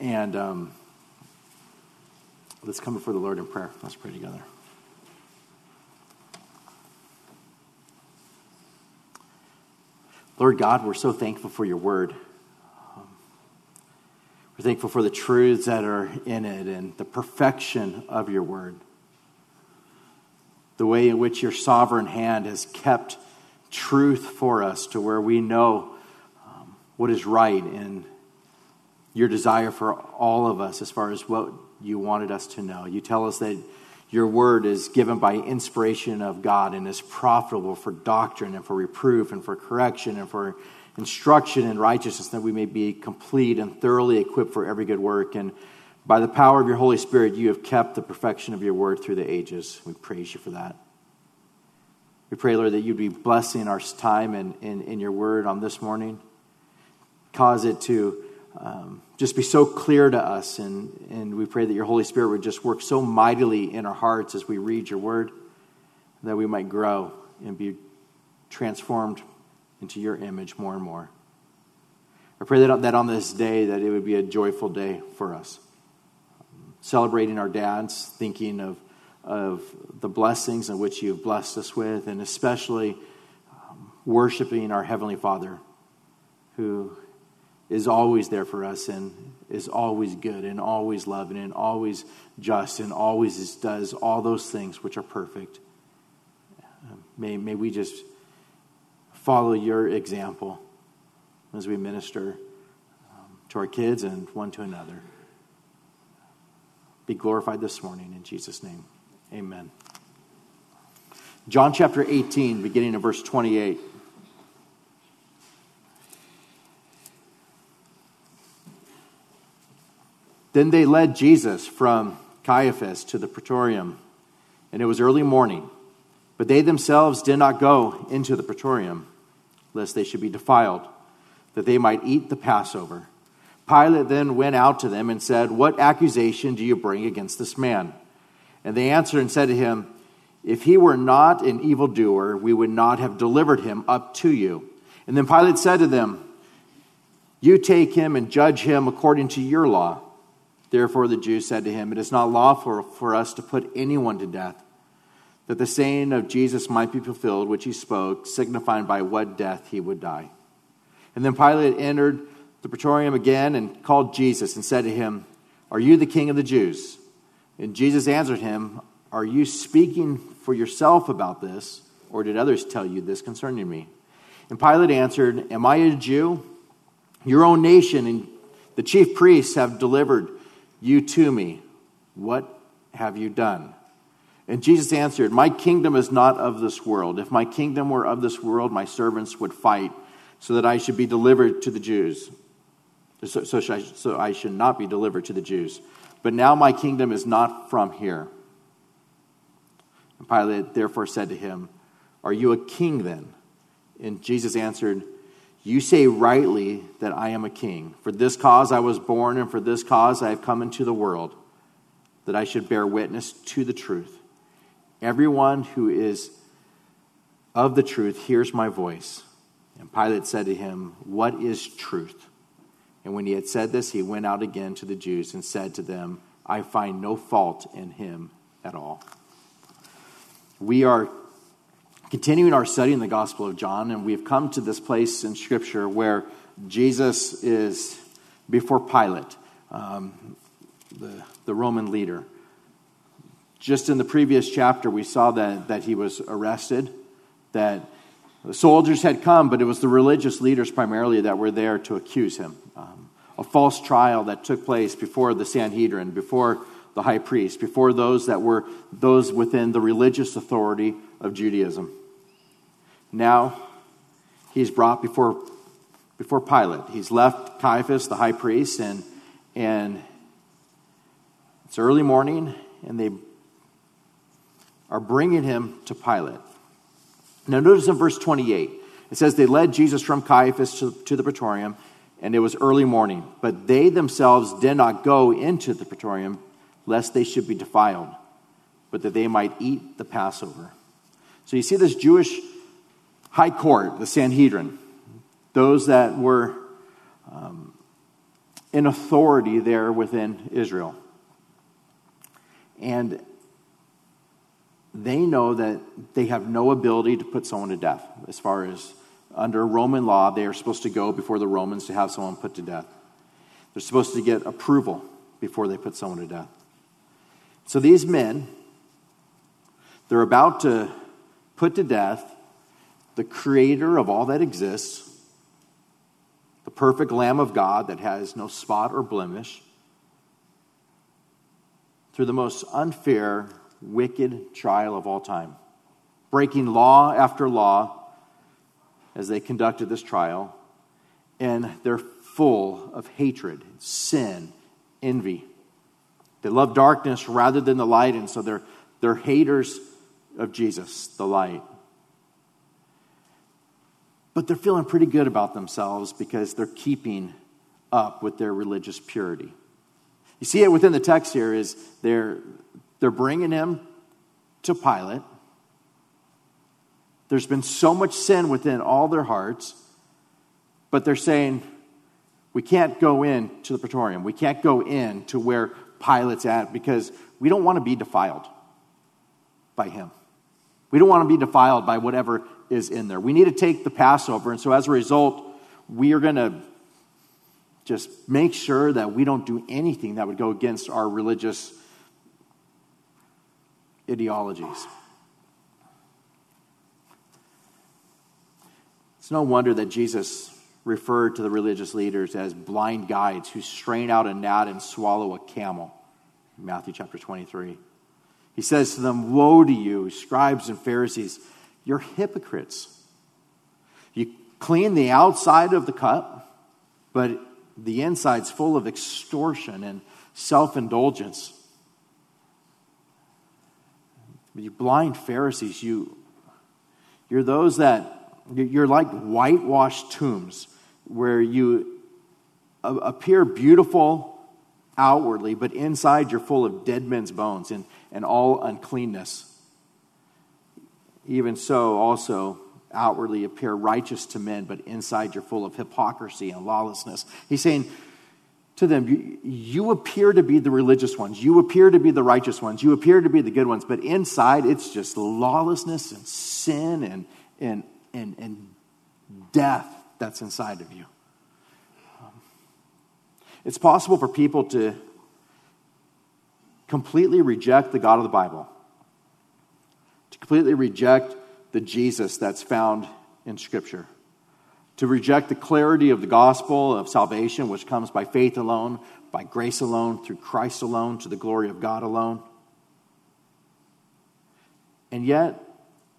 And um, let's come before the Lord in prayer. Let's pray together. Lord God, we're so thankful for your word. Um, we're thankful for the truths that are in it and the perfection of your word. The way in which your sovereign hand has kept truth for us to where we know um, what is right and your desire for all of us as far as what you wanted us to know. You tell us that your word is given by inspiration of God and is profitable for doctrine and for reproof and for correction and for instruction in righteousness, that we may be complete and thoroughly equipped for every good work. And by the power of your Holy Spirit, you have kept the perfection of your word through the ages. We praise you for that. We pray, Lord, that you'd be blessing our time in, in, in your word on this morning. Cause it to um, just be so clear to us. And, and we pray that your Holy Spirit would just work so mightily in our hearts as we read your word that we might grow and be transformed into your image more and more. I pray that, that on this day that it would be a joyful day for us. Celebrating our dads, thinking of, of the blessings in which you've blessed us with, and especially um, worshiping our Heavenly Father who is always there for us and is always good and always loving and always just and always does all those things which are perfect. May, may we just follow your example as we minister um, to our kids and one to another. Be glorified this morning in Jesus' name. Amen. John chapter 18, beginning of verse 28. Then they led Jesus from Caiaphas to the praetorium, and it was early morning. But they themselves did not go into the praetorium, lest they should be defiled, that they might eat the Passover. Pilate then went out to them and said, What accusation do you bring against this man? And they answered and said to him, If he were not an evildoer, we would not have delivered him up to you. And then Pilate said to them, You take him and judge him according to your law. Therefore, the Jews said to him, It is not lawful for us to put anyone to death, that the saying of Jesus might be fulfilled, which he spoke, signifying by what death he would die. And then Pilate entered the praetorium again and called Jesus and said to him, Are you the king of the Jews? And Jesus answered him, Are you speaking for yourself about this, or did others tell you this concerning me? And Pilate answered, Am I a Jew? Your own nation and the chief priests have delivered you to me. What have you done? And Jesus answered, My kingdom is not of this world. If my kingdom were of this world, my servants would fight so that I should be delivered to the Jews. So, so, I, so I should not be delivered to the Jews. But now my kingdom is not from here. And Pilate therefore said to him, Are you a king then? And Jesus answered, you say rightly that I am a king. For this cause I was born, and for this cause I have come into the world, that I should bear witness to the truth. Everyone who is of the truth hears my voice. And Pilate said to him, What is truth? And when he had said this, he went out again to the Jews and said to them, I find no fault in him at all. We are continuing our study in the Gospel of John, and we've come to this place in Scripture where Jesus is before Pilate, um, the, the Roman leader. Just in the previous chapter, we saw that, that he was arrested, that the soldiers had come, but it was the religious leaders primarily that were there to accuse him. Um, a false trial that took place before the Sanhedrin, before the high priest, before those that were those within the religious authority of Judaism. Now he's brought before, before Pilate. He's left Caiaphas, the high priest, and, and it's early morning, and they are bringing him to Pilate. Now, notice in verse 28, it says, They led Jesus from Caiaphas to, to the praetorium, and it was early morning. But they themselves did not go into the praetorium, lest they should be defiled, but that they might eat the Passover. So you see this Jewish high court, the Sanhedrin, those that were um, in authority there within Israel. And they know that they have no ability to put someone to death. As far as under Roman law, they are supposed to go before the Romans to have someone put to death. They're supposed to get approval before they put someone to death. So these men, they're about to put to death the creator of all that exists, the perfect Lamb of God that has no spot or blemish, through the most unfair, wicked trial of all time, breaking law after law as they conducted this trial, and they're full of hatred, sin, envy. They love darkness rather than the light, and so they're, they're haters of Jesus, the light. But they're feeling pretty good about themselves because they're keeping up with their religious purity. You see it within the text here is they're, they're bringing him to Pilate. There's been so much sin within all their hearts, but they're saying, we can't go in to the praetorium. We can't go in to where Pilate's at because we don't want to be defiled by him. We don't want to be defiled by whatever is in there. We need to take the Passover. And so as a result, we are going to just make sure that we don't do anything that would go against our religious ideologies. It's no wonder that Jesus referred to the religious leaders as blind guides who strain out a gnat and swallow a camel. Matthew chapter 23. He says to them, Woe to you, scribes and Pharisees, you're hypocrites. You clean the outside of the cup, but the inside's full of extortion and self indulgence. You blind Pharisees, you, you're those that, you're like whitewashed tombs where you appear beautiful outwardly, but inside you're full of dead men's bones and, and all uncleanness. Even so, also outwardly appear righteous to men, but inside you're full of hypocrisy and lawlessness. He's saying to them, you, appear to be the religious ones, you appear to be the righteous ones, you appear to be the good ones, but inside it's just lawlessness and sin and, and, and, and death that's inside of you. It's possible for people to completely reject the God of the Bible, completely reject the Jesus that's found in Scripture, to reject the clarity of the gospel of salvation, which comes by faith alone, by grace alone, through Christ alone, to the glory of God alone. And yet,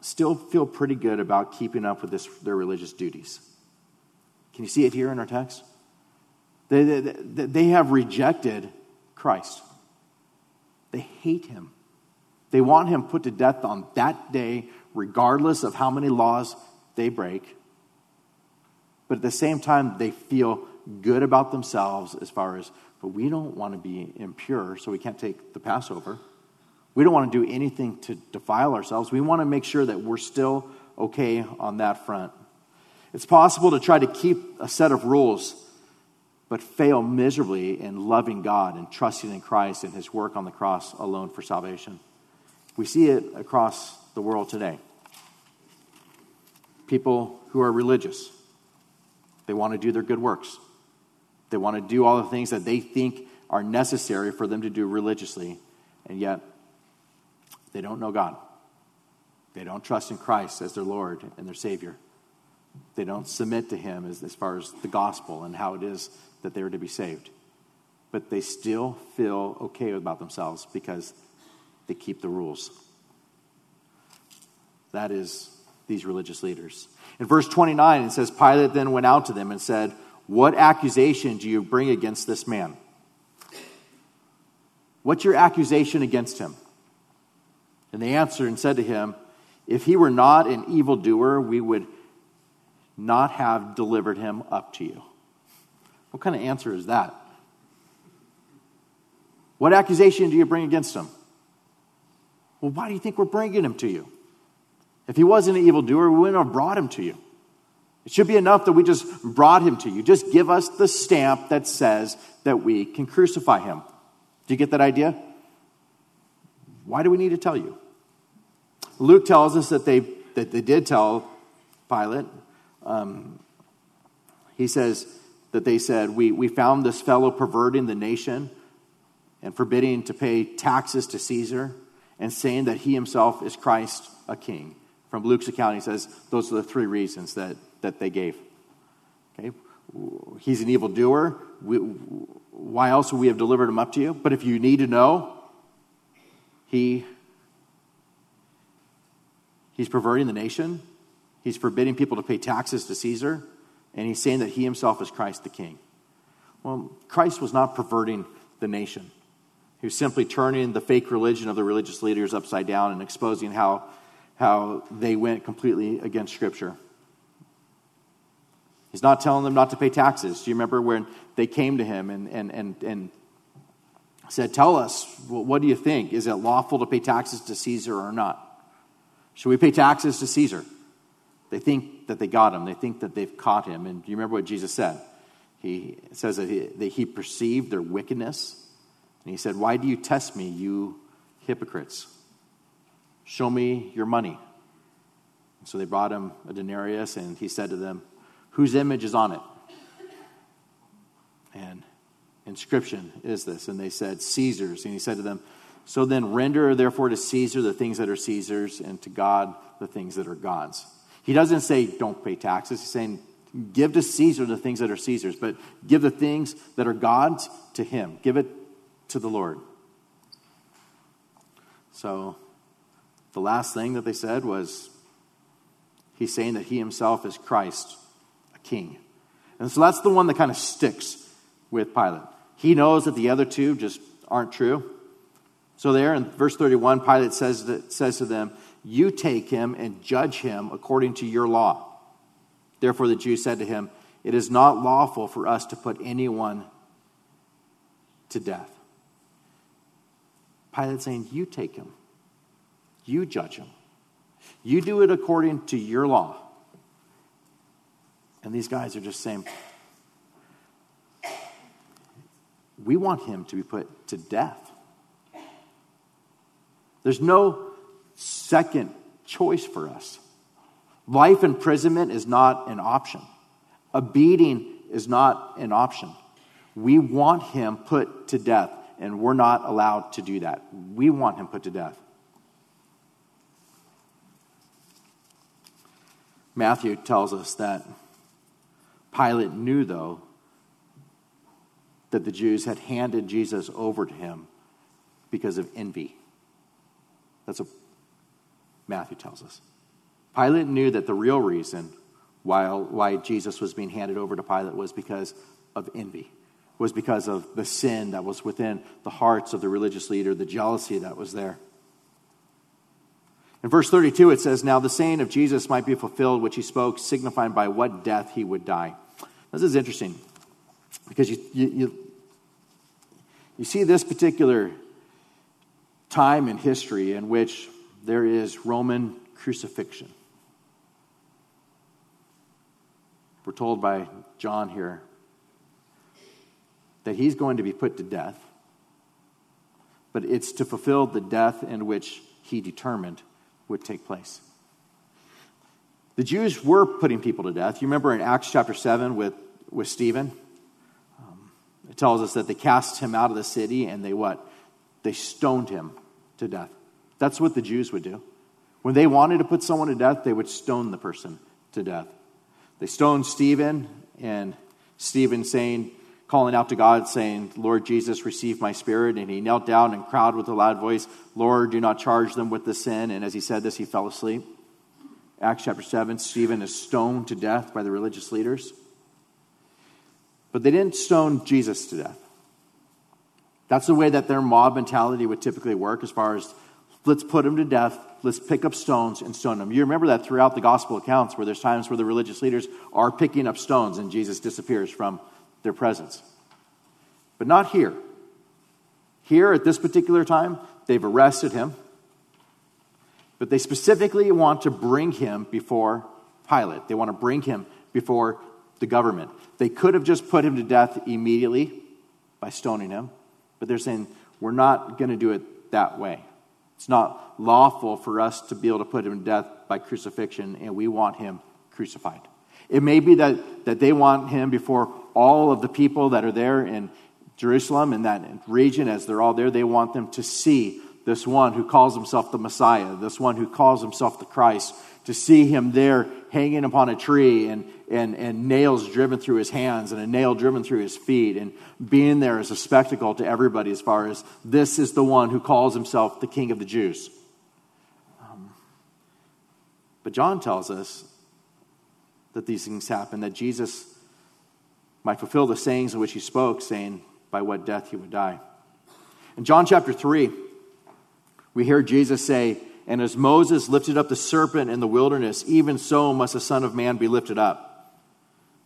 still feel pretty good about keeping up with this, their religious duties. Can you see it here in our text? They, they, they have rejected Christ. They hate him. They want him put to death on that day, regardless of how many laws they break. But at the same time, they feel good about themselves as far as, but we don't want to be impure, so we can't take the Passover. We don't want to do anything to defile ourselves. We want to make sure that we're still okay on that front. It's possible to try to keep a set of rules, but fail miserably in loving God and trusting in Christ and his work on the cross alone for salvation. We see it across the world today. People who are religious, they want to do their good works. They want to do all the things that they think are necessary for them to do religiously, and yet they don't know God. They don't trust in Christ as their Lord and their Savior. They don't submit to him as, as far as the gospel and how it is that they are to be saved. But they still feel okay about themselves because they keep the rules. That is these religious leaders. In verse 29, it says, Pilate then went out to them and said, What accusation do you bring against this man? What's your accusation against him? And they answered and said to him, If he were not an evildoer, we would not have delivered him up to you? What kind of answer is that? What accusation do you bring against him? Well, why do you think we're bringing him to you? If he wasn't an evildoer, we wouldn't have brought him to you. It should be enough that we just brought him to you. Just give us the stamp that says that we can crucify him. Do you get that idea? Why do we need to tell you? Luke tells us that they, that they did tell Pilate. Um, he says that they said, we, we found this fellow perverting the nation and forbidding to pay taxes to Caesar and saying that he himself is Christ, a king. From Luke's account, he says those are the three reasons that, that they gave. Okay? He's an evildoer. We, why else would we have delivered him up to you? But if you need to know, he he's perverting the nation. He's forbidding people to pay taxes to Caesar, and he's saying that he himself is Christ the King. Well, Christ was not perverting the nation. Was simply turning the fake religion of the religious leaders upside down and exposing how, how they went completely against Scripture. He's not telling them not to pay taxes. Do you remember when they came to him and, and, and, and said, Tell us, what do you think? Is it lawful to pay taxes to Caesar or not? Should we pay taxes to Caesar? They think that they got him. They think that they've caught him. And do you remember what Jesus said? He says that he, that he perceived their wickedness. And he said, Why do you test me, you hypocrites? Show me your money. So they brought him a denarius, and he said to them, whose image is on it? And inscription is this. And they said, Caesar's. And he said to them, So then render therefore to Caesar the things that are Caesar's, and to God the things that are God's. He doesn't say, Don't pay taxes. He's saying, Give to Caesar the things that are Caesar's, but give the things that are God's to him. Give it to the Lord. So the last thing that they said was, He's saying that he himself is Christ a king. And so that's the one that kind of sticks with Pilate. He knows that the other two just aren't true. So there in verse 31, Pilate says, that, says to them, You take him and judge him according to your law. Therefore the Jews said to him, It is not lawful for us to put anyone to death. Pilate saying, You take him. You judge him. You do it according to your law. And these guys are just saying, we want him to be put to death. There's no second choice for us. Life imprisonment is not an option. A beating is not an option. We want him put to death, and we're not allowed to do that. We want him put to death. Matthew tells us that Pilate knew, though, that the Jews had handed Jesus over to him because of envy. That's what Matthew tells us. Pilate knew that the real reason why, why Jesus was being handed over to Pilate was because of envy, was because of the sin that was within the hearts of the religious leader, the jealousy that was there. In verse 32, it says, Now the saying of Jesus might be fulfilled, which he spoke, signifying by what death he would die. This is interesting because you, you, you, you see this particular time in history in which there is Roman crucifixion. We're told by John here that he's going to be put to death, but it's to fulfill the death in which he determined would take place. The Jews were putting people to death. You remember in Acts chapter 7 with with Stephen. Um, it tells us that they cast him out of the city and they what? They stoned him to death. That's what the Jews would do. When they wanted to put someone to death, they would stone the person to death. They stoned Stephen, and Stephen saying, calling out to God, saying, Lord Jesus, receive my spirit. And he knelt down and cried with a loud voice, Lord, do not charge them with the sin. And as he said this, he fell asleep. Acts chapter 7, Stephen is stoned to death by the religious leaders. But they didn't stone Jesus to death. That's the way that their mob mentality would typically work, as far as let's put him to death, let's pick up stones and stone him. You remember that throughout the gospel accounts, where there's times where the religious leaders are picking up stones and Jesus disappears from their presence. But not here. Here, at this particular time, they've arrested him, but they specifically want to bring him before Pilate. They want to bring him before the government. They could have just put him to death immediately by stoning him, but they're saying, we're not going to do it that way. It's not lawful for us to be able to put him to death by crucifixion, and we want him crucified. It may be that, that they want him before all of the people that are there in Jerusalem in that region, as they're all there, they want them to see this one who calls himself the Messiah, this one who calls himself the Christ, to see him there hanging upon a tree and, and, and nails driven through his hands and a nail driven through his feet and being there as a spectacle to everybody as far as this is the one who calls himself the King of the Jews. Um, but John tells us that these things happen, that Jesus might fulfill the sayings in which he spoke, saying by what death he would die. In John chapter 3, we hear Jesus say, And as Moses lifted up the serpent in the wilderness, even so must the Son of Man be lifted up,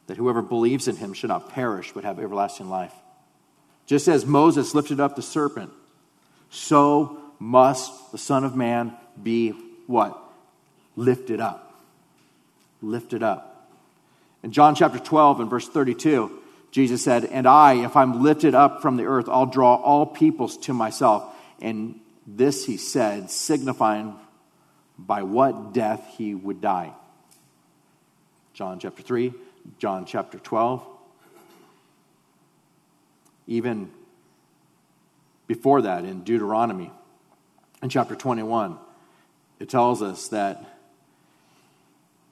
that whoever believes in him should not perish, but have everlasting life. Just as Moses lifted up the serpent, so must the Son of Man be what? Lifted up. Lifted up. In John chapter 12 and verse 32, Jesus said, And I, if I'm lifted up from the earth, I'll draw all peoples to myself. And this he said, signifying by what death he would die. John chapter 3, John chapter 12. Even before that, in Deuteronomy, in chapter 21, it tells us that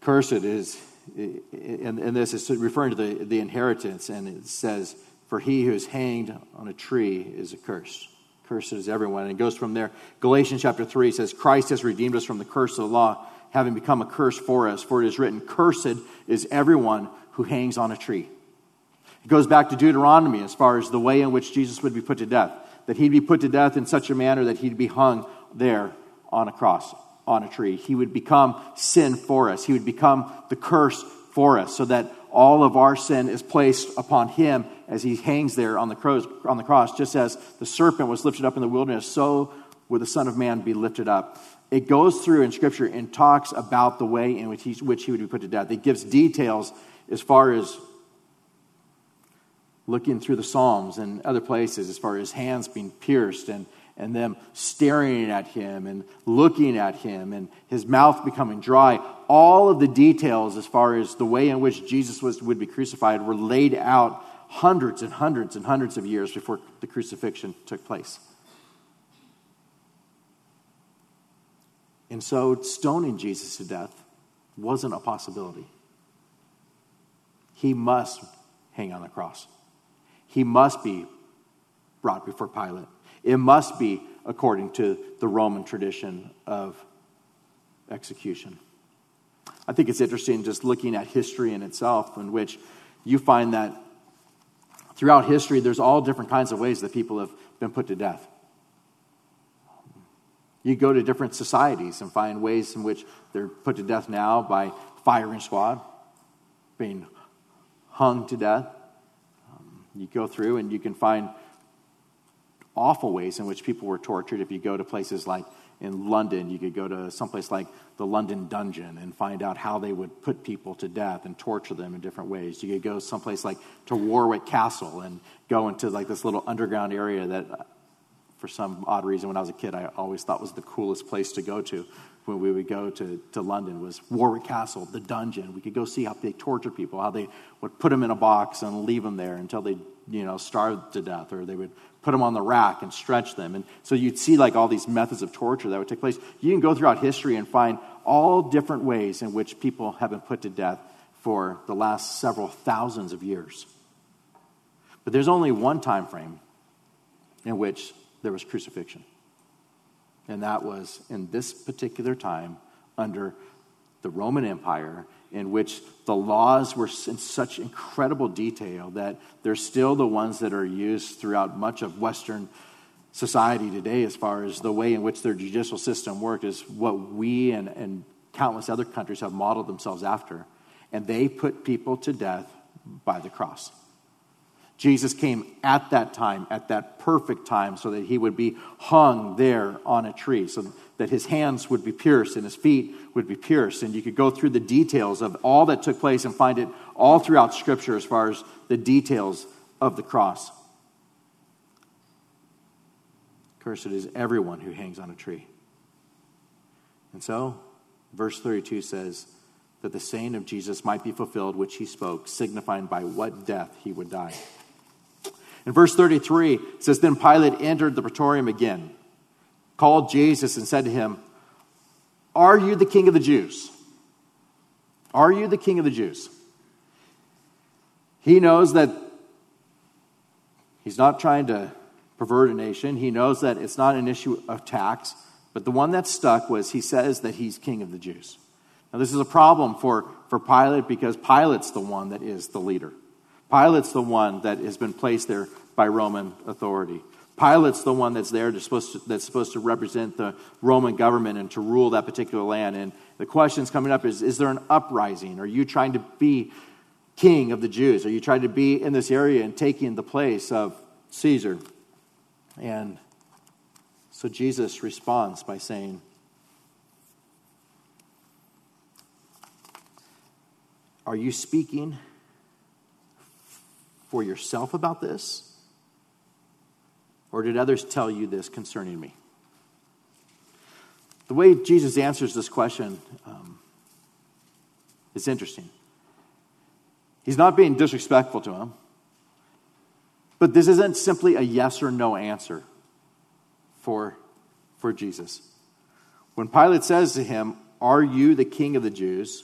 cursed is, and, this is referring to the, the inheritance, and it says, For he who is hanged on a tree is accursed. Cursed is everyone. And it goes from there. Galatians chapter 3 says, Christ has redeemed us from the curse of the law, having become a curse for us. For it is written, Cursed is everyone who hangs on a tree. It goes back to Deuteronomy as far as the way in which Jesus would be put to death. That he'd be put to death in such a manner that he'd be hung there on a cross, on a tree. He would become sin for us. He would become the curse for us so that all of our sin is placed upon him as he hangs there on the, cross, on the cross. Just as the serpent was lifted up in the wilderness, so will the Son of Man be lifted up. It goes through in Scripture and talks about the way in which he, which he would be put to death. It gives details as far as looking through the Psalms and other places, as far as hands being pierced and and them staring at him and looking at him and his mouth becoming dry. All of the details, as far as the way in which Jesus was, would be crucified, were laid out hundreds and hundreds and hundreds of years before the crucifixion took place. And so, stoning Jesus to death wasn't a possibility. He must hang on the cross, he must be brought before Pilate. It must be according to the Roman tradition of execution. I think it's interesting just looking at history in itself, in which you find that throughout history, there's all different kinds of ways that people have been put to death. You go to different societies and find ways in which they're put to death now by firing squad, being hung to death. You go through and you can find awful ways in which people were tortured. If you go to places like in London, you could go to someplace like the London Dungeon and find out how they would put people to death and torture them in different ways. You could go someplace like to Warwick Castle and go into like this little underground area that, uh, for some odd reason, when I was a kid, I always thought was the coolest place to go to when we would go to, to London was Warwick Castle, the dungeon. We could go see how they tortured people, how they would put them in a box and leave them there until they, you know, starved to death, or they would put them on the rack and stretch them. And so you'd see like all these methods of torture that would take place. You can go throughout history and find all different ways in which people have been put to death for the last several thousands of years. But there's only one time frame in which there was crucifixion. And that was in this particular time under the Roman Empire in which the laws were in such incredible detail that they're still the ones that are used throughout much of Western society today, as far as the way in which their judicial system worked, is what we and, and countless other countries have modeled themselves after. And they put people to death by the cross. Jesus came at that time, at that perfect time, so that he would be hung there on a tree, so that his hands would be pierced and his feet would be pierced. And you could go through the details of all that took place and find it all throughout Scripture as far as the details of the cross. Cursed is everyone who hangs on a tree. And so, verse 32 says that the saying of Jesus might be fulfilled, which he spoke, signifying by what death he would die. In verse 33, it says, Then Pilate entered the praetorium again, called Jesus, and said to him, Are you the king of the Jews? Are you the king of the Jews? He knows that he's not trying to pervert a nation. He knows that it's not an issue of tax. But the one that stuck was he says that he's king of the Jews. Now, this is a problem for, for Pilate because Pilate's the one that is the leader. Pilate's the one that has been placed there by Roman authority. Pilate's the one that's there to, supposed to, that's supposed to represent the Roman government and to rule that particular land. And the question questions coming up is Is there an uprising? Are you trying to be king of the Jews? Are you trying to be in this area and taking the place of Caesar? And so Jesus responds by saying, Are you speaking for yourself about this? Or did others tell you this concerning me? The way Jesus answers this question um, is interesting. He's not being disrespectful to him, but this isn't simply a yes or no answer for, for Jesus. When Pilate says to him, Are you the king of the Jews?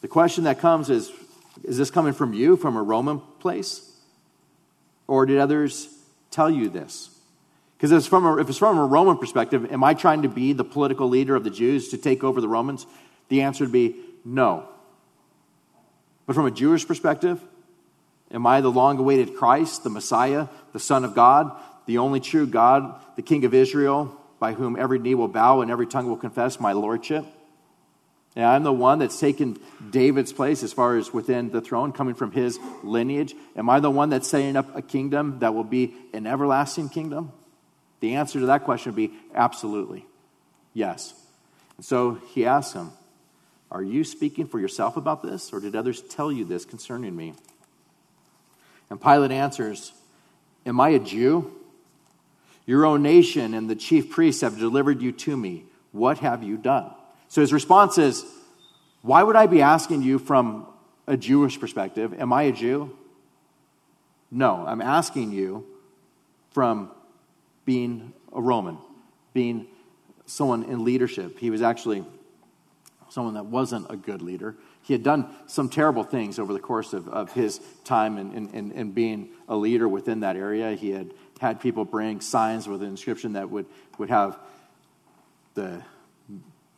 The question that comes is is this coming from you, from a Roman place? Or did others tell you this? Because if, if it's from a Roman perspective, am I trying to be the political leader of the Jews to take over the Romans? The answer would be no. But from a Jewish perspective, am I the long awaited Christ, the Messiah, the Son of God, the only true God, the King of Israel, by whom every knee will bow and every tongue will confess my lordship? And I'm the one that's taken David's place as far as within the throne, coming from his lineage. Am I the one that's setting up a kingdom that will be an everlasting kingdom? The answer to that question would be absolutely yes. And so he asks him, Are you speaking for yourself about this, or did others tell you this concerning me? And Pilate answers, Am I a Jew? Your own nation and the chief priests have delivered you to me. What have you done? So his response is, Why would I be asking you from a Jewish perspective? Am I a Jew? No, I'm asking you from being a Roman, being someone in leadership. He was actually someone that wasn't a good leader. He had done some terrible things over the course of, of his time in, in, in being a leader within that area. He had had people bring signs with an inscription that would, would have the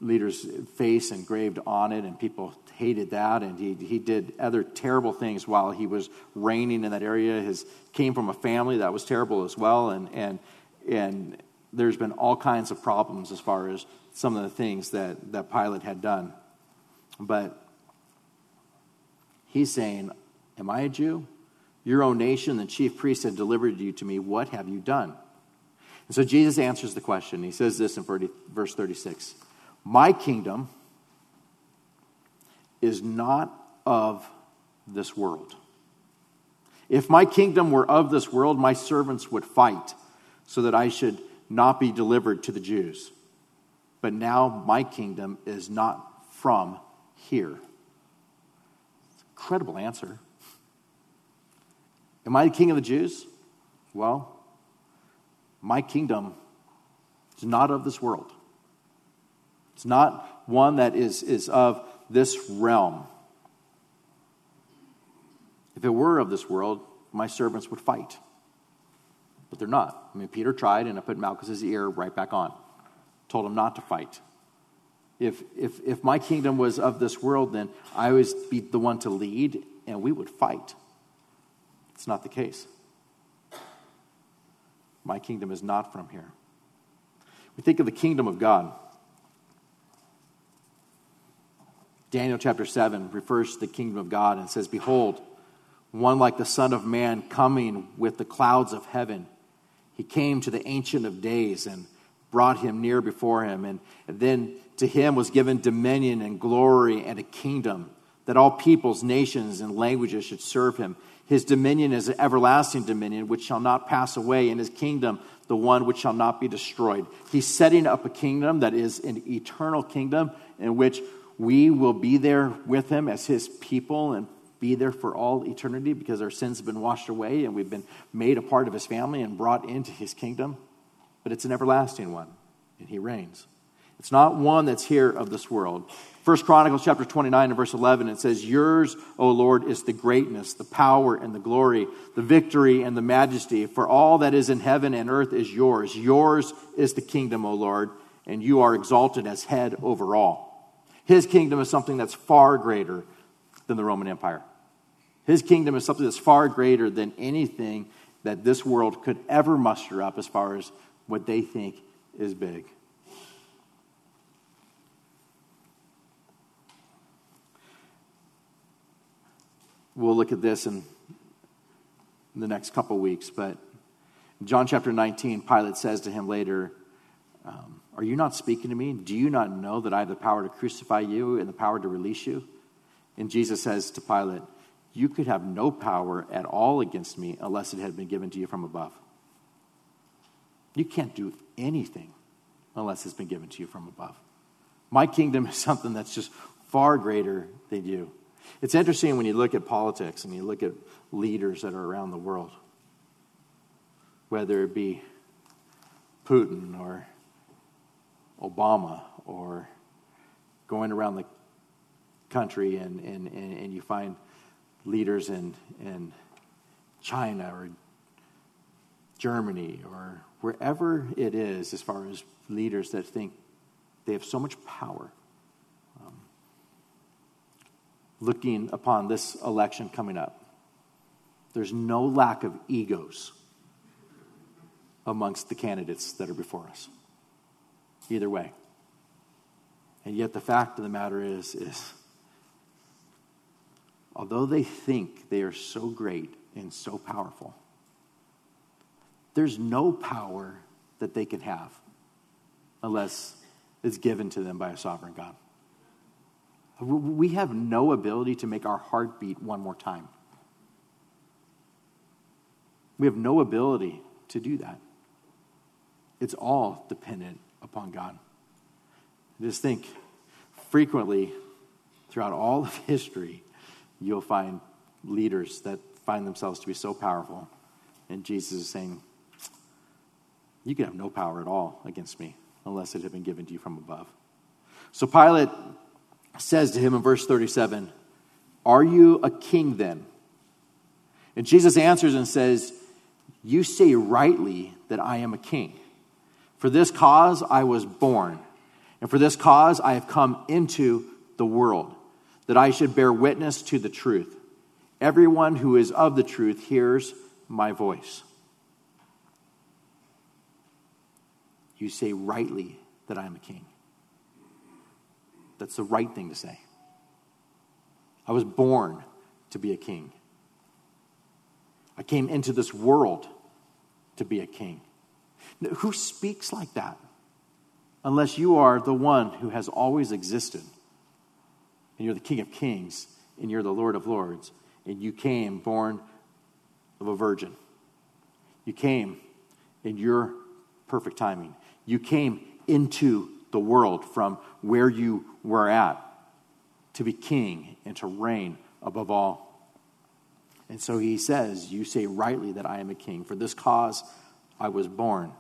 leader's face engraved on it, and people hated that. And he, he did other terrible things while he was reigning in that area. His came from a family that was terrible as well, and and and there's been all kinds of problems as far as some of the things that that Pilate had done. But he's saying, "Am I a Jew? Your own nation, the chief priests, had delivered you to me. What have you done?" And so Jesus answers the question. He says this in verse 36 my kingdom is not of this world. If my kingdom were of this world, my servants would fight so that I should not be delivered to the Jews. But now my kingdom is not from here. Incredible answer. Am I the king of the Jews? Well, my kingdom is not of this world. It's not one that is, is of this realm. If it were of this world, my servants would fight. But they're not. I mean, Peter tried, and I put Malchus's ear right back on. Told him not to fight. If, if, if my kingdom was of this world, then I would be the one to lead, and we would fight. It's not the case. My kingdom is not from here. We think of the kingdom of God. Daniel chapter 7 refers to the kingdom of God and says, Behold, one like the Son of Man coming with the clouds of heaven. He came to the Ancient of Days and brought him near before him. And, then to him was given dominion and glory and a kingdom that all peoples, nations, and languages should serve him. His dominion is an everlasting dominion which shall not pass away, and his kingdom the one which shall not be destroyed. He's setting up a kingdom that is an eternal kingdom in which we will be there with him as his people and be there for all eternity because our sins have been washed away and we've been made a part of his family and brought into his kingdom. But it's an everlasting one, and he reigns. It's not one that's here of this world. First Chronicles chapter 29 and verse 11, it says, Yours, O Lord, is the greatness, the power, and the glory, the victory, and the majesty. For all that is in heaven and earth is yours. Yours is the kingdom, O Lord, and you are exalted as head over all. His kingdom is something that's far greater than the Roman Empire. His kingdom is something that's far greater than anything that this world could ever muster up as far as what they think is big. We'll look at this in the next couple weeks, but John chapter 19, Pilate says to him later, um, Are you not speaking to me? Do you not know that I have the power to crucify you and the power to release you? And Jesus says to Pilate, You could have no power at all against me unless it had been given to you from above. You can't do anything unless it's been given to you from above. My kingdom is something that's just far greater than you. It's interesting when you look at politics and you look at leaders that are around the world, whether it be Putin or Obama or going around the country and, and, and, and you find leaders in, in China or Germany or wherever it is, as far as leaders that think they have so much power um, looking upon this election coming up, there's no lack of egos amongst the candidates that are before us. Either way. And yet the fact of the matter is, is although they think they are so great and so powerful, there's no power that they can have unless it's given to them by a sovereign God. We have no ability to make our heart beat one more time. We have no ability to do that. It's all dependent upon God. Just think frequently throughout all of history, you'll find leaders that find themselves to be so powerful. And Jesus is saying, You can have no power at all against me unless it had been given to you from above. So Pilate says to him in verse 37, Are you a king then? And Jesus answers and says, You say rightly that I am a king. For this cause I was born, and for this cause I have come into the world, that I should bear witness to the truth. Everyone who is of the truth hears my voice. You say rightly that I am a king. That's the right thing to say. I was born to be a king. I came into this world to be a king. Who speaks like that? Unless you are the one who has always existed. And you're the King of Kings, and you're the Lord of Lords, and you came born of a virgin. You came in your perfect timing. You came into the world from where you were at to be king and to reign above all. And so he says, You say rightly that I am a king. For this cause I was born.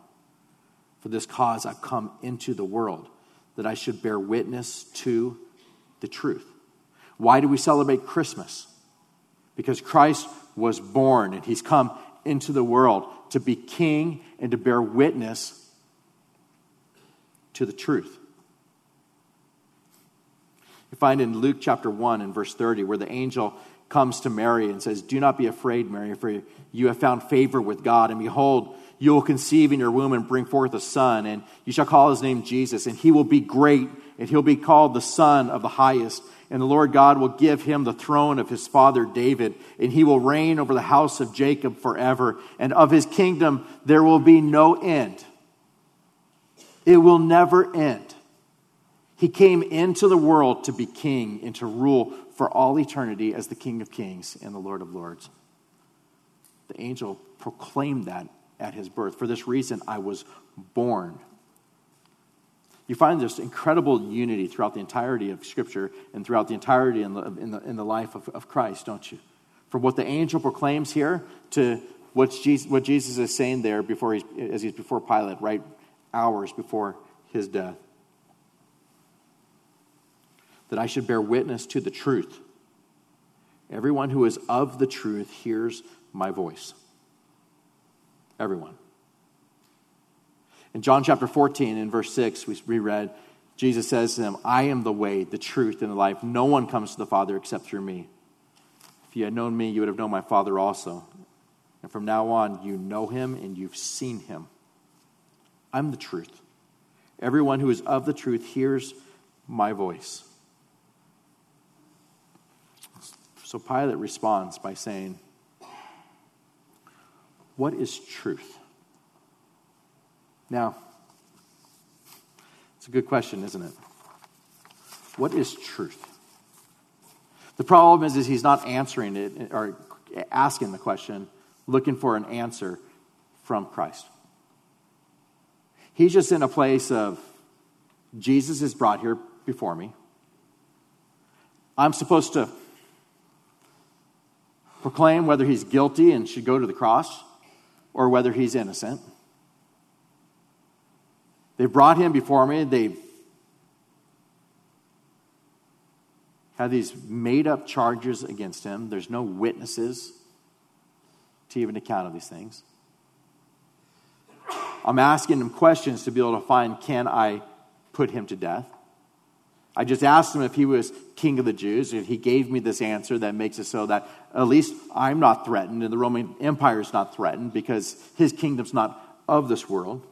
For this cause I've come into the world, that I should bear witness to the truth. Why do we celebrate Christmas? Because Christ was born and he's come into the world to be king and to bear witness to the truth. You find in Luke chapter 1 and verse 30 where the angel comes to Mary and says, Do not be afraid, Mary, for you have found favor with God. And behold, you will conceive in your womb and bring forth a son, and you shall call his name Jesus, and he will be great, and he'll be called the Son of the Highest. and the Lord God will give him the throne of his father David, and he will reign over the house of Jacob forever, and of his kingdom there will be no end. It will never end. He came into the world to be king and to rule for all eternity as the King of Kings and the Lord of Lords. The angel proclaimed that at his birth. For this reason, I was born. You find this incredible unity throughout the entirety of Scripture and throughout the entirety in the, in the, in the life of, of Christ, don't you? From what the angel proclaims here to what Jesus, what Jesus is saying there before he's, as he's before Pilate, right hours before his death. That I should bear witness to the truth. Everyone who is of the truth hears my voice. Everyone. In John chapter 14, in verse 6, we reread, Jesus says to them, I am the way, the truth, and the life. No one comes to the Father except through me. If you had known me, you would have known my Father also. And from now on, you know him and you've seen him. I'm the truth. Everyone who is of the truth hears my voice. So Pilate responds by saying, What is truth? Now, it's a good question, isn't it? What is truth? The problem is, is he's not answering it or asking the question, looking for an answer from Christ. He's just in a place of Jesus is brought here before me. I'm supposed to proclaim whether he's guilty and should go to the cross or whether he's innocent. They brought him before me. They had these made up charges against him. There's no witnesses to even account of these things. I'm asking him questions to be able to find can I put him to death? I just asked him if he was king of the Jews, and he gave me this answer that makes it so that at least I'm not threatened and the Roman Empire is not threatened because his kingdom's not of this world.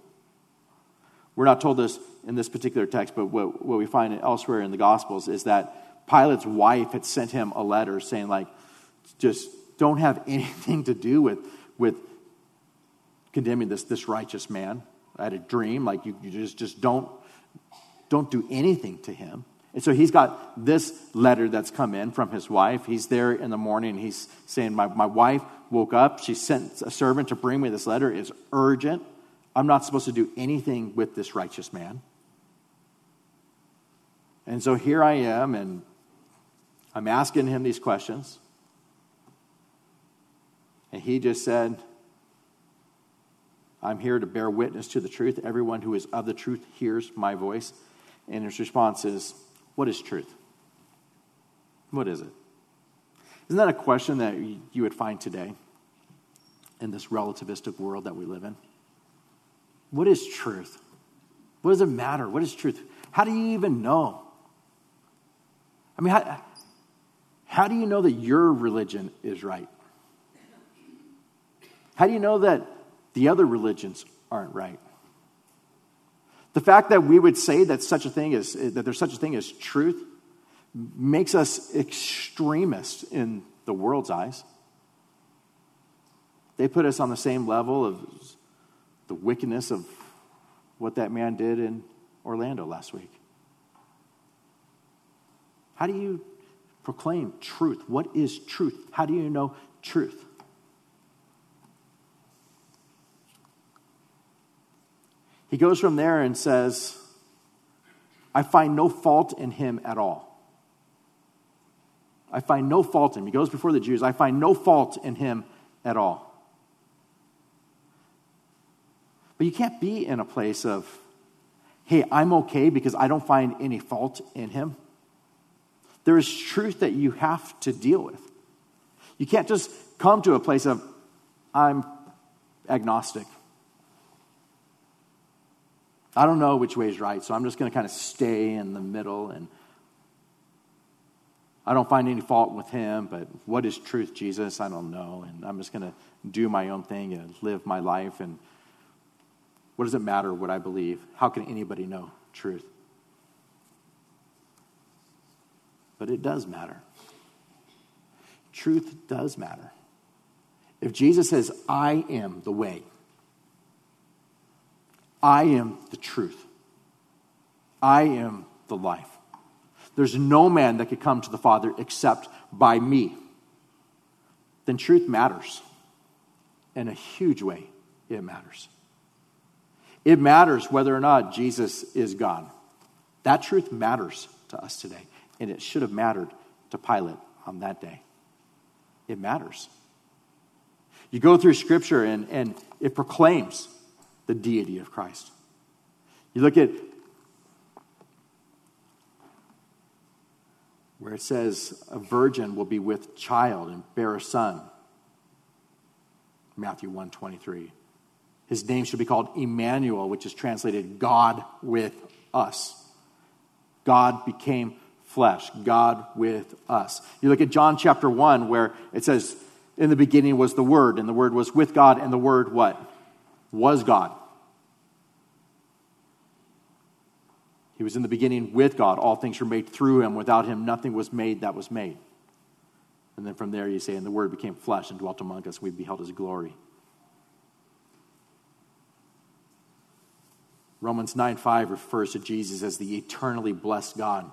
We're not told this in this particular text, but what, what we find elsewhere in the Gospels is that Pilate's wife had sent him a letter saying, like, just don't have anything to do with, with condemning this, this righteous man. I had a dream, like, you, you just, just don't, don't do anything to him. And so he's got this letter that's come in from his wife. He's there in the morning. He's saying, my, my wife woke up. She sent a servant to bring me this letter. It's urgent. I'm not supposed to do anything with this righteous man. And so here I am, and I'm asking him these questions. And he just said, I'm here to bear witness to the truth. Everyone who is of the truth hears my voice. And his response is, What is truth? What is it? Isn't that a question that you would find today in this relativistic world that we live in? What is truth? What does it matter? What is truth? How do you even know? I mean, how, how do you know that your religion is right? How do you know that the other religions aren't right? The fact that we would say that such a thing is that there's such a thing as truth makes us extremists in the world's eyes. They put us on the same level of the wickedness of what that man did in Orlando last week? How do you proclaim truth? What is truth? How do you know truth? He goes from there and says, I find no fault in him at all. I find no fault in him. He goes before the Jews. I find no fault in him at all. But you can't be in a place of, hey, I'm okay because I don't find any fault in him. There is truth that you have to deal with. You can't just come to a place of, I'm agnostic. I don't know which way is right, so I'm just going to kind of stay in the middle and I don't find any fault with him, but what is truth, Jesus? I don't know. And I'm just going to do my own thing and live my life and what does it matter what I believe? How can anybody know truth? but it does matter. Truth does matter. If Jesus says, I am the way, I am the truth, I am the life, there's no man that could come to the Father except by me, then truth matters. In a huge way, it matters. It matters whether or not Jesus is God. That truth matters to us today, and it should have mattered to Pilate on that day. It matters. You go through Scripture, and, and it proclaims the deity of Christ. You look at where it says a virgin will be with child and bear a son. Matthew 123. His name should be called Emmanuel, which is translated God with us. God became flesh, God with us. You look at John chapter 1, where it says, In the beginning was the Word, and the Word was with God, and the Word what? Was God. He was in the beginning with God. All things were made through him. Without him, nothing was made that was made. And then from there, you say, And the Word became flesh and dwelt among us. We beheld his glory. Romans 9 5 refers to Jesus as the eternally blessed God.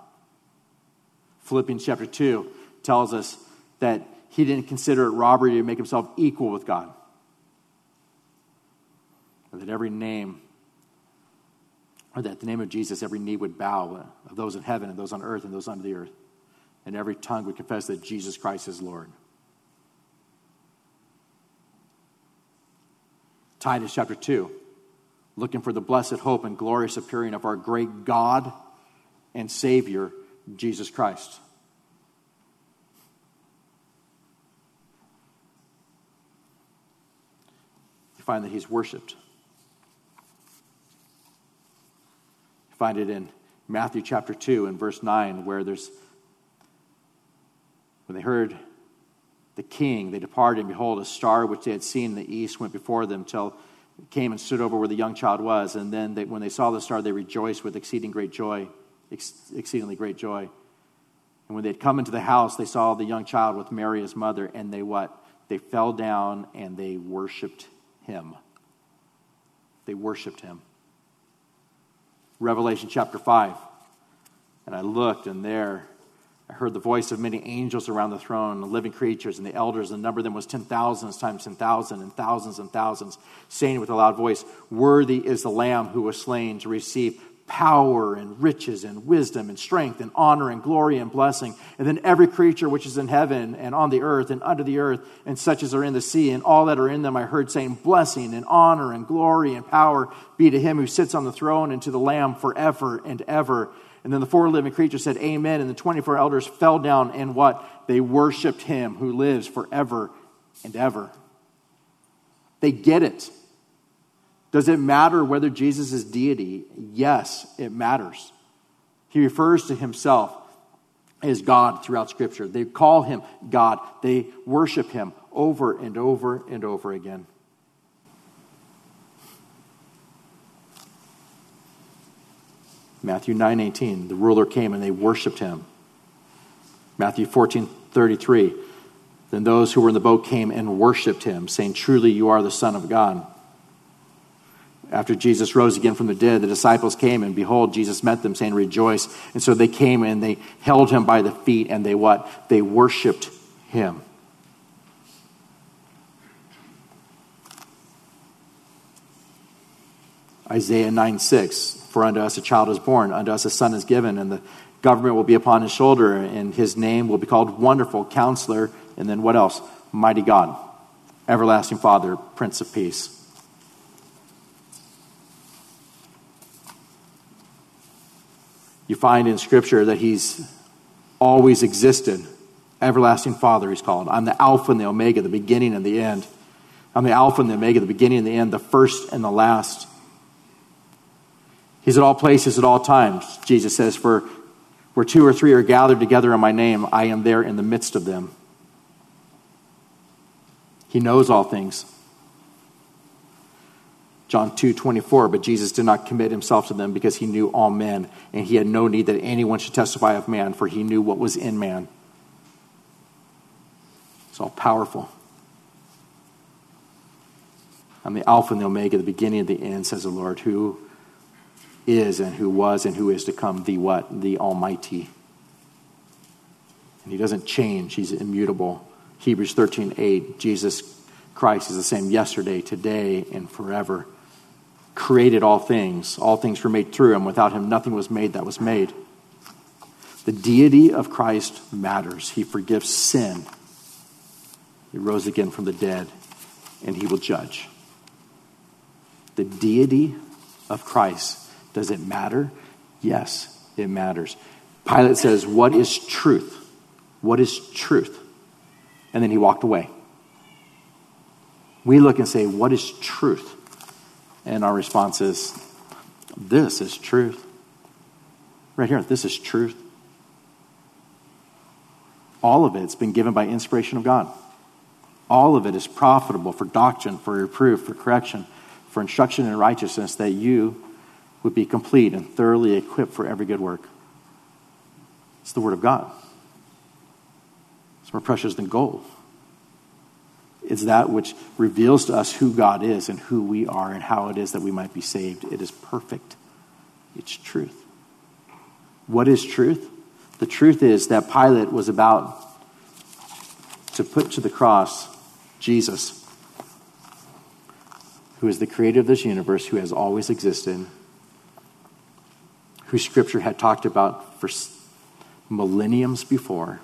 Philippians chapter 2 tells us that he didn't consider it robbery to make himself equal with God. And that every name, or that the name of Jesus, every knee would bow uh, of those in heaven and those on earth and those under the earth. And every tongue would confess that Jesus Christ is Lord. Titus chapter 2 looking for the blessed hope and glorious appearing of our great God and Savior, Jesus Christ. You find that he's worshiped. Find it in Matthew chapter 2 and verse 9, where there's, when they heard the king, they departed, and behold, a star which they had seen in the east went before them till it came and stood over where the young child was. And then they, when they saw the star, they rejoiced with exceeding great joy, ex- exceedingly great joy. And when they had come into the house, they saw the young child with Mary, his mother, and they what? They fell down and they worshiped him. They worshiped him. Revelation chapter 5. And I looked, and there I heard the voice of many angels around the throne, the living creatures, and the elders. The number of them was ten thousands times ten thousand, and thousands and thousands, saying with a loud voice, Worthy is the Lamb who was slain to receive power and riches and wisdom and strength and honor and glory and blessing. And then every creature which is in heaven and on the earth and under the earth and such as are in the sea and all that are in them, I heard saying, Blessing and honor and glory and power be to him who sits on the throne and to the Lamb forever and ever. And then the four living creatures said, Amen. And the 24 elders fell down and what? They worshiped him who lives forever and ever. They get it. Does it matter whether Jesus is deity? Yes, it matters. He refers to himself as God throughout Scripture. They call him God, they worship him over and over and over again. Matthew 9:18, the ruler came and they worshiped him. Matthew 14:33, then those who were in the boat came and worshiped him, saying, "Truly you are the son of God." After Jesus rose again from the dead, the disciples came and behold, Jesus met them, saying, Rejoice. And so they came and they held him by the feet and they what? They worshiped him. Isaiah 9 6 For unto us a child is born, unto us a son is given, and the government will be upon his shoulder, and his name will be called Wonderful Counselor, and then what else? Mighty God, Everlasting Father, Prince of Peace. You find in Scripture that he's always existed. Everlasting Father, he's called. I'm the Alpha and the Omega, the beginning and the end. I'm the Alpha and the Omega, the beginning and the end, the first and the last. He's at all places at all times. Jesus says, For where two or three are gathered together in my name, I am there in the midst of them. He knows all things. John 2 24, but Jesus did not commit himself to them because he knew all men, and he had no need that anyone should testify of man, for he knew what was in man. It's all powerful. I'm the Alpha and the Omega, the beginning and the end, says the Lord, who is and who was and who is to come, the what? The Almighty. And he doesn't change, he's immutable. Hebrews 13 8, Jesus Christ is the same yesterday, today, and forever created all things. All things were made through him. Without him, nothing was made that was made. The deity of Christ matters. He forgives sin. He rose again from the dead, and he will judge. The deity of Christ, does it matter? Yes, it matters. Pilate says, What is truth? What is truth? And then he walked away. We look and say, What is truth? And our response is, This is truth. Right here, this is truth. All of it's been given by inspiration of God. All of it is profitable for doctrine, for reproof, for correction, for instruction in righteousness, that you would be complete and thoroughly equipped for every good work. It's the Word of God. It's more precious than gold. It's that which reveals to us who God is and who we are and how it is that we might be saved. It is perfect. It's truth. What is truth? The truth is that Pilate was about to put to the cross Jesus, who is the creator of this universe, who has always existed, who Scripture had talked about for millenniums before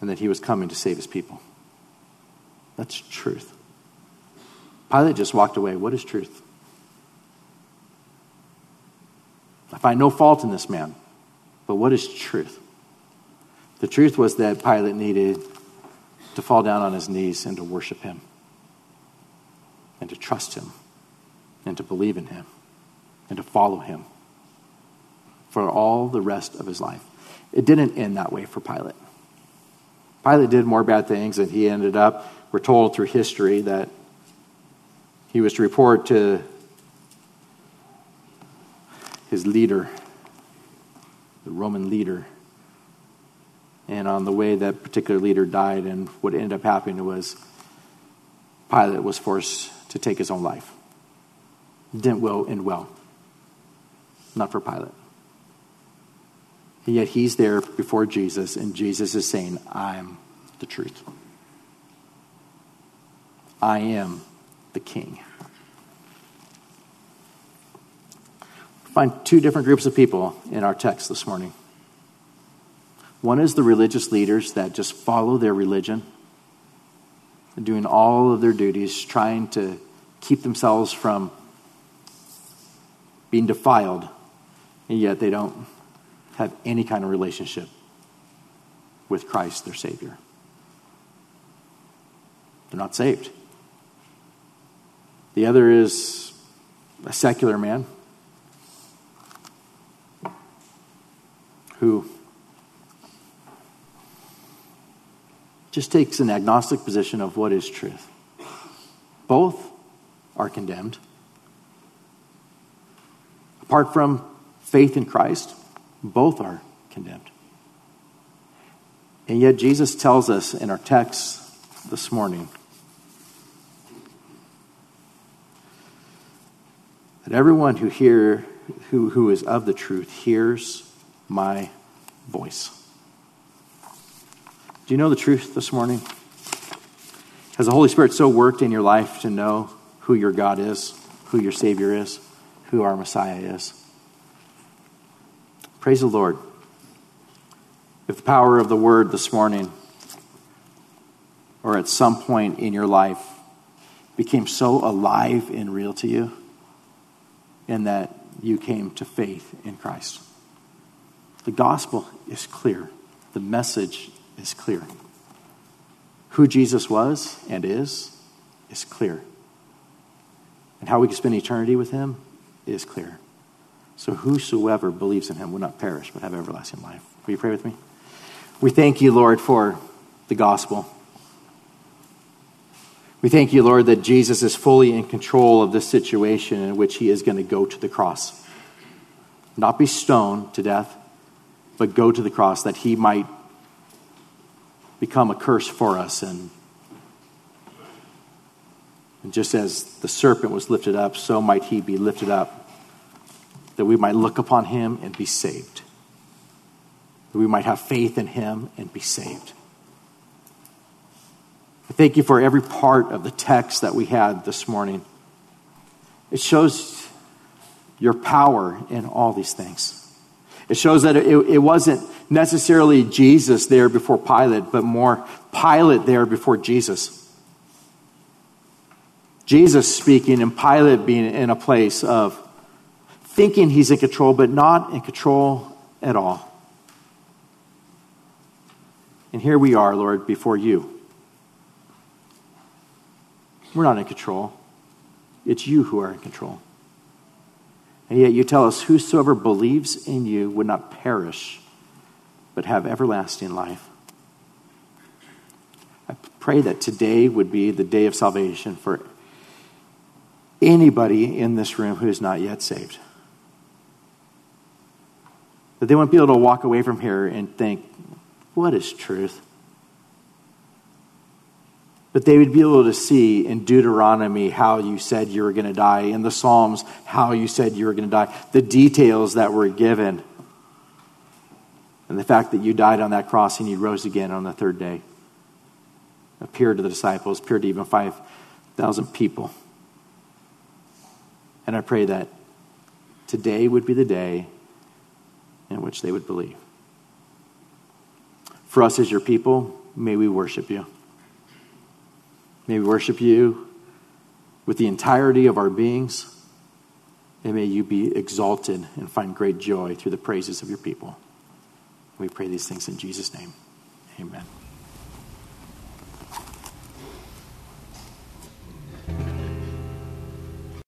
and that he was coming to save his people. That's truth. Pilate just walked away. What is truth? I find no fault in this man, but what is truth? The truth was that Pilate needed to fall down on his knees and to worship him, and to trust him, and to believe in him, and to follow him for all the rest of his life. It didn't end that way for Pilate. Pilate did more bad things, and he ended up, we're told through history, that he was to report to his leader, the Roman leader. And on the way that particular leader died, and what ended up happening was Pilate was forced to take his own life. didn't will end well. Not for Pilate. And yet he's there before Jesus, and Jesus is saying, I'm the truth. I am the king. Find two different groups of people in our text this morning. One is the religious leaders that just follow their religion, doing all of their duties, trying to keep themselves from being defiled, and yet they don't have any kind of relationship with Christ, their Savior. They're not saved. The other is a secular man who just takes an agnostic position of what is truth. Both are condemned. Apart from faith in Christ, both are condemned. And yet, Jesus tells us in our text this morning that everyone who hear who, who is of the truth hears my voice. Do you know the truth this morning? Has the Holy Spirit so worked in your life to know who your God is, who your Savior is, who our Messiah is? Praise the Lord. If the power of the word this morning, or at some point in your life, became so alive and real to you, and that you came to faith in Christ. The gospel is clear, the message is clear. Who Jesus was and is, is clear. And how we can spend eternity with him is clear. So whosoever believes in him will not perish, but have everlasting life. Will you pray with me? We thank you, Lord, for the gospel. We thank you, Lord, that Jesus is fully in control of this situation in which he is going to go to the cross. Not be stoned to death, but go to the cross that he might become a curse for us. And, and just as the serpent was lifted up, so might he be lifted up, that we might look upon him and be saved, that we might have faith in him and be saved. I thank you for every part of the text that we had this morning. It shows your power in all these things. It shows that it, it wasn't necessarily Jesus there before Pilate, but more Pilate there before Jesus. Jesus speaking and Pilate being in a place of thinking he's in control, but not in control at all. And here we are, Lord, before you. We're not in control. It's you who are in control. And yet you tell us, Whosoever believes in you would not perish, but have everlasting life. I pray that today would be the day of salvation for anybody in this room who is not yet saved. That they won't be able to walk away from here and think, What is truth? But they would be able to see in Deuteronomy how you said you were going to die, in the Psalms how you said you were going to die, the details that were given, and the fact that you died on that cross and you rose again on the third day. Appeared to the disciples, appeared to even 5,000 people. And I pray that today would be the day in which they would believe. For us as your people, may we worship you. May we worship you with the entirety of our beings. And may you be exalted and find great joy through the praises of your people. We pray these things in Jesus' name. Amen.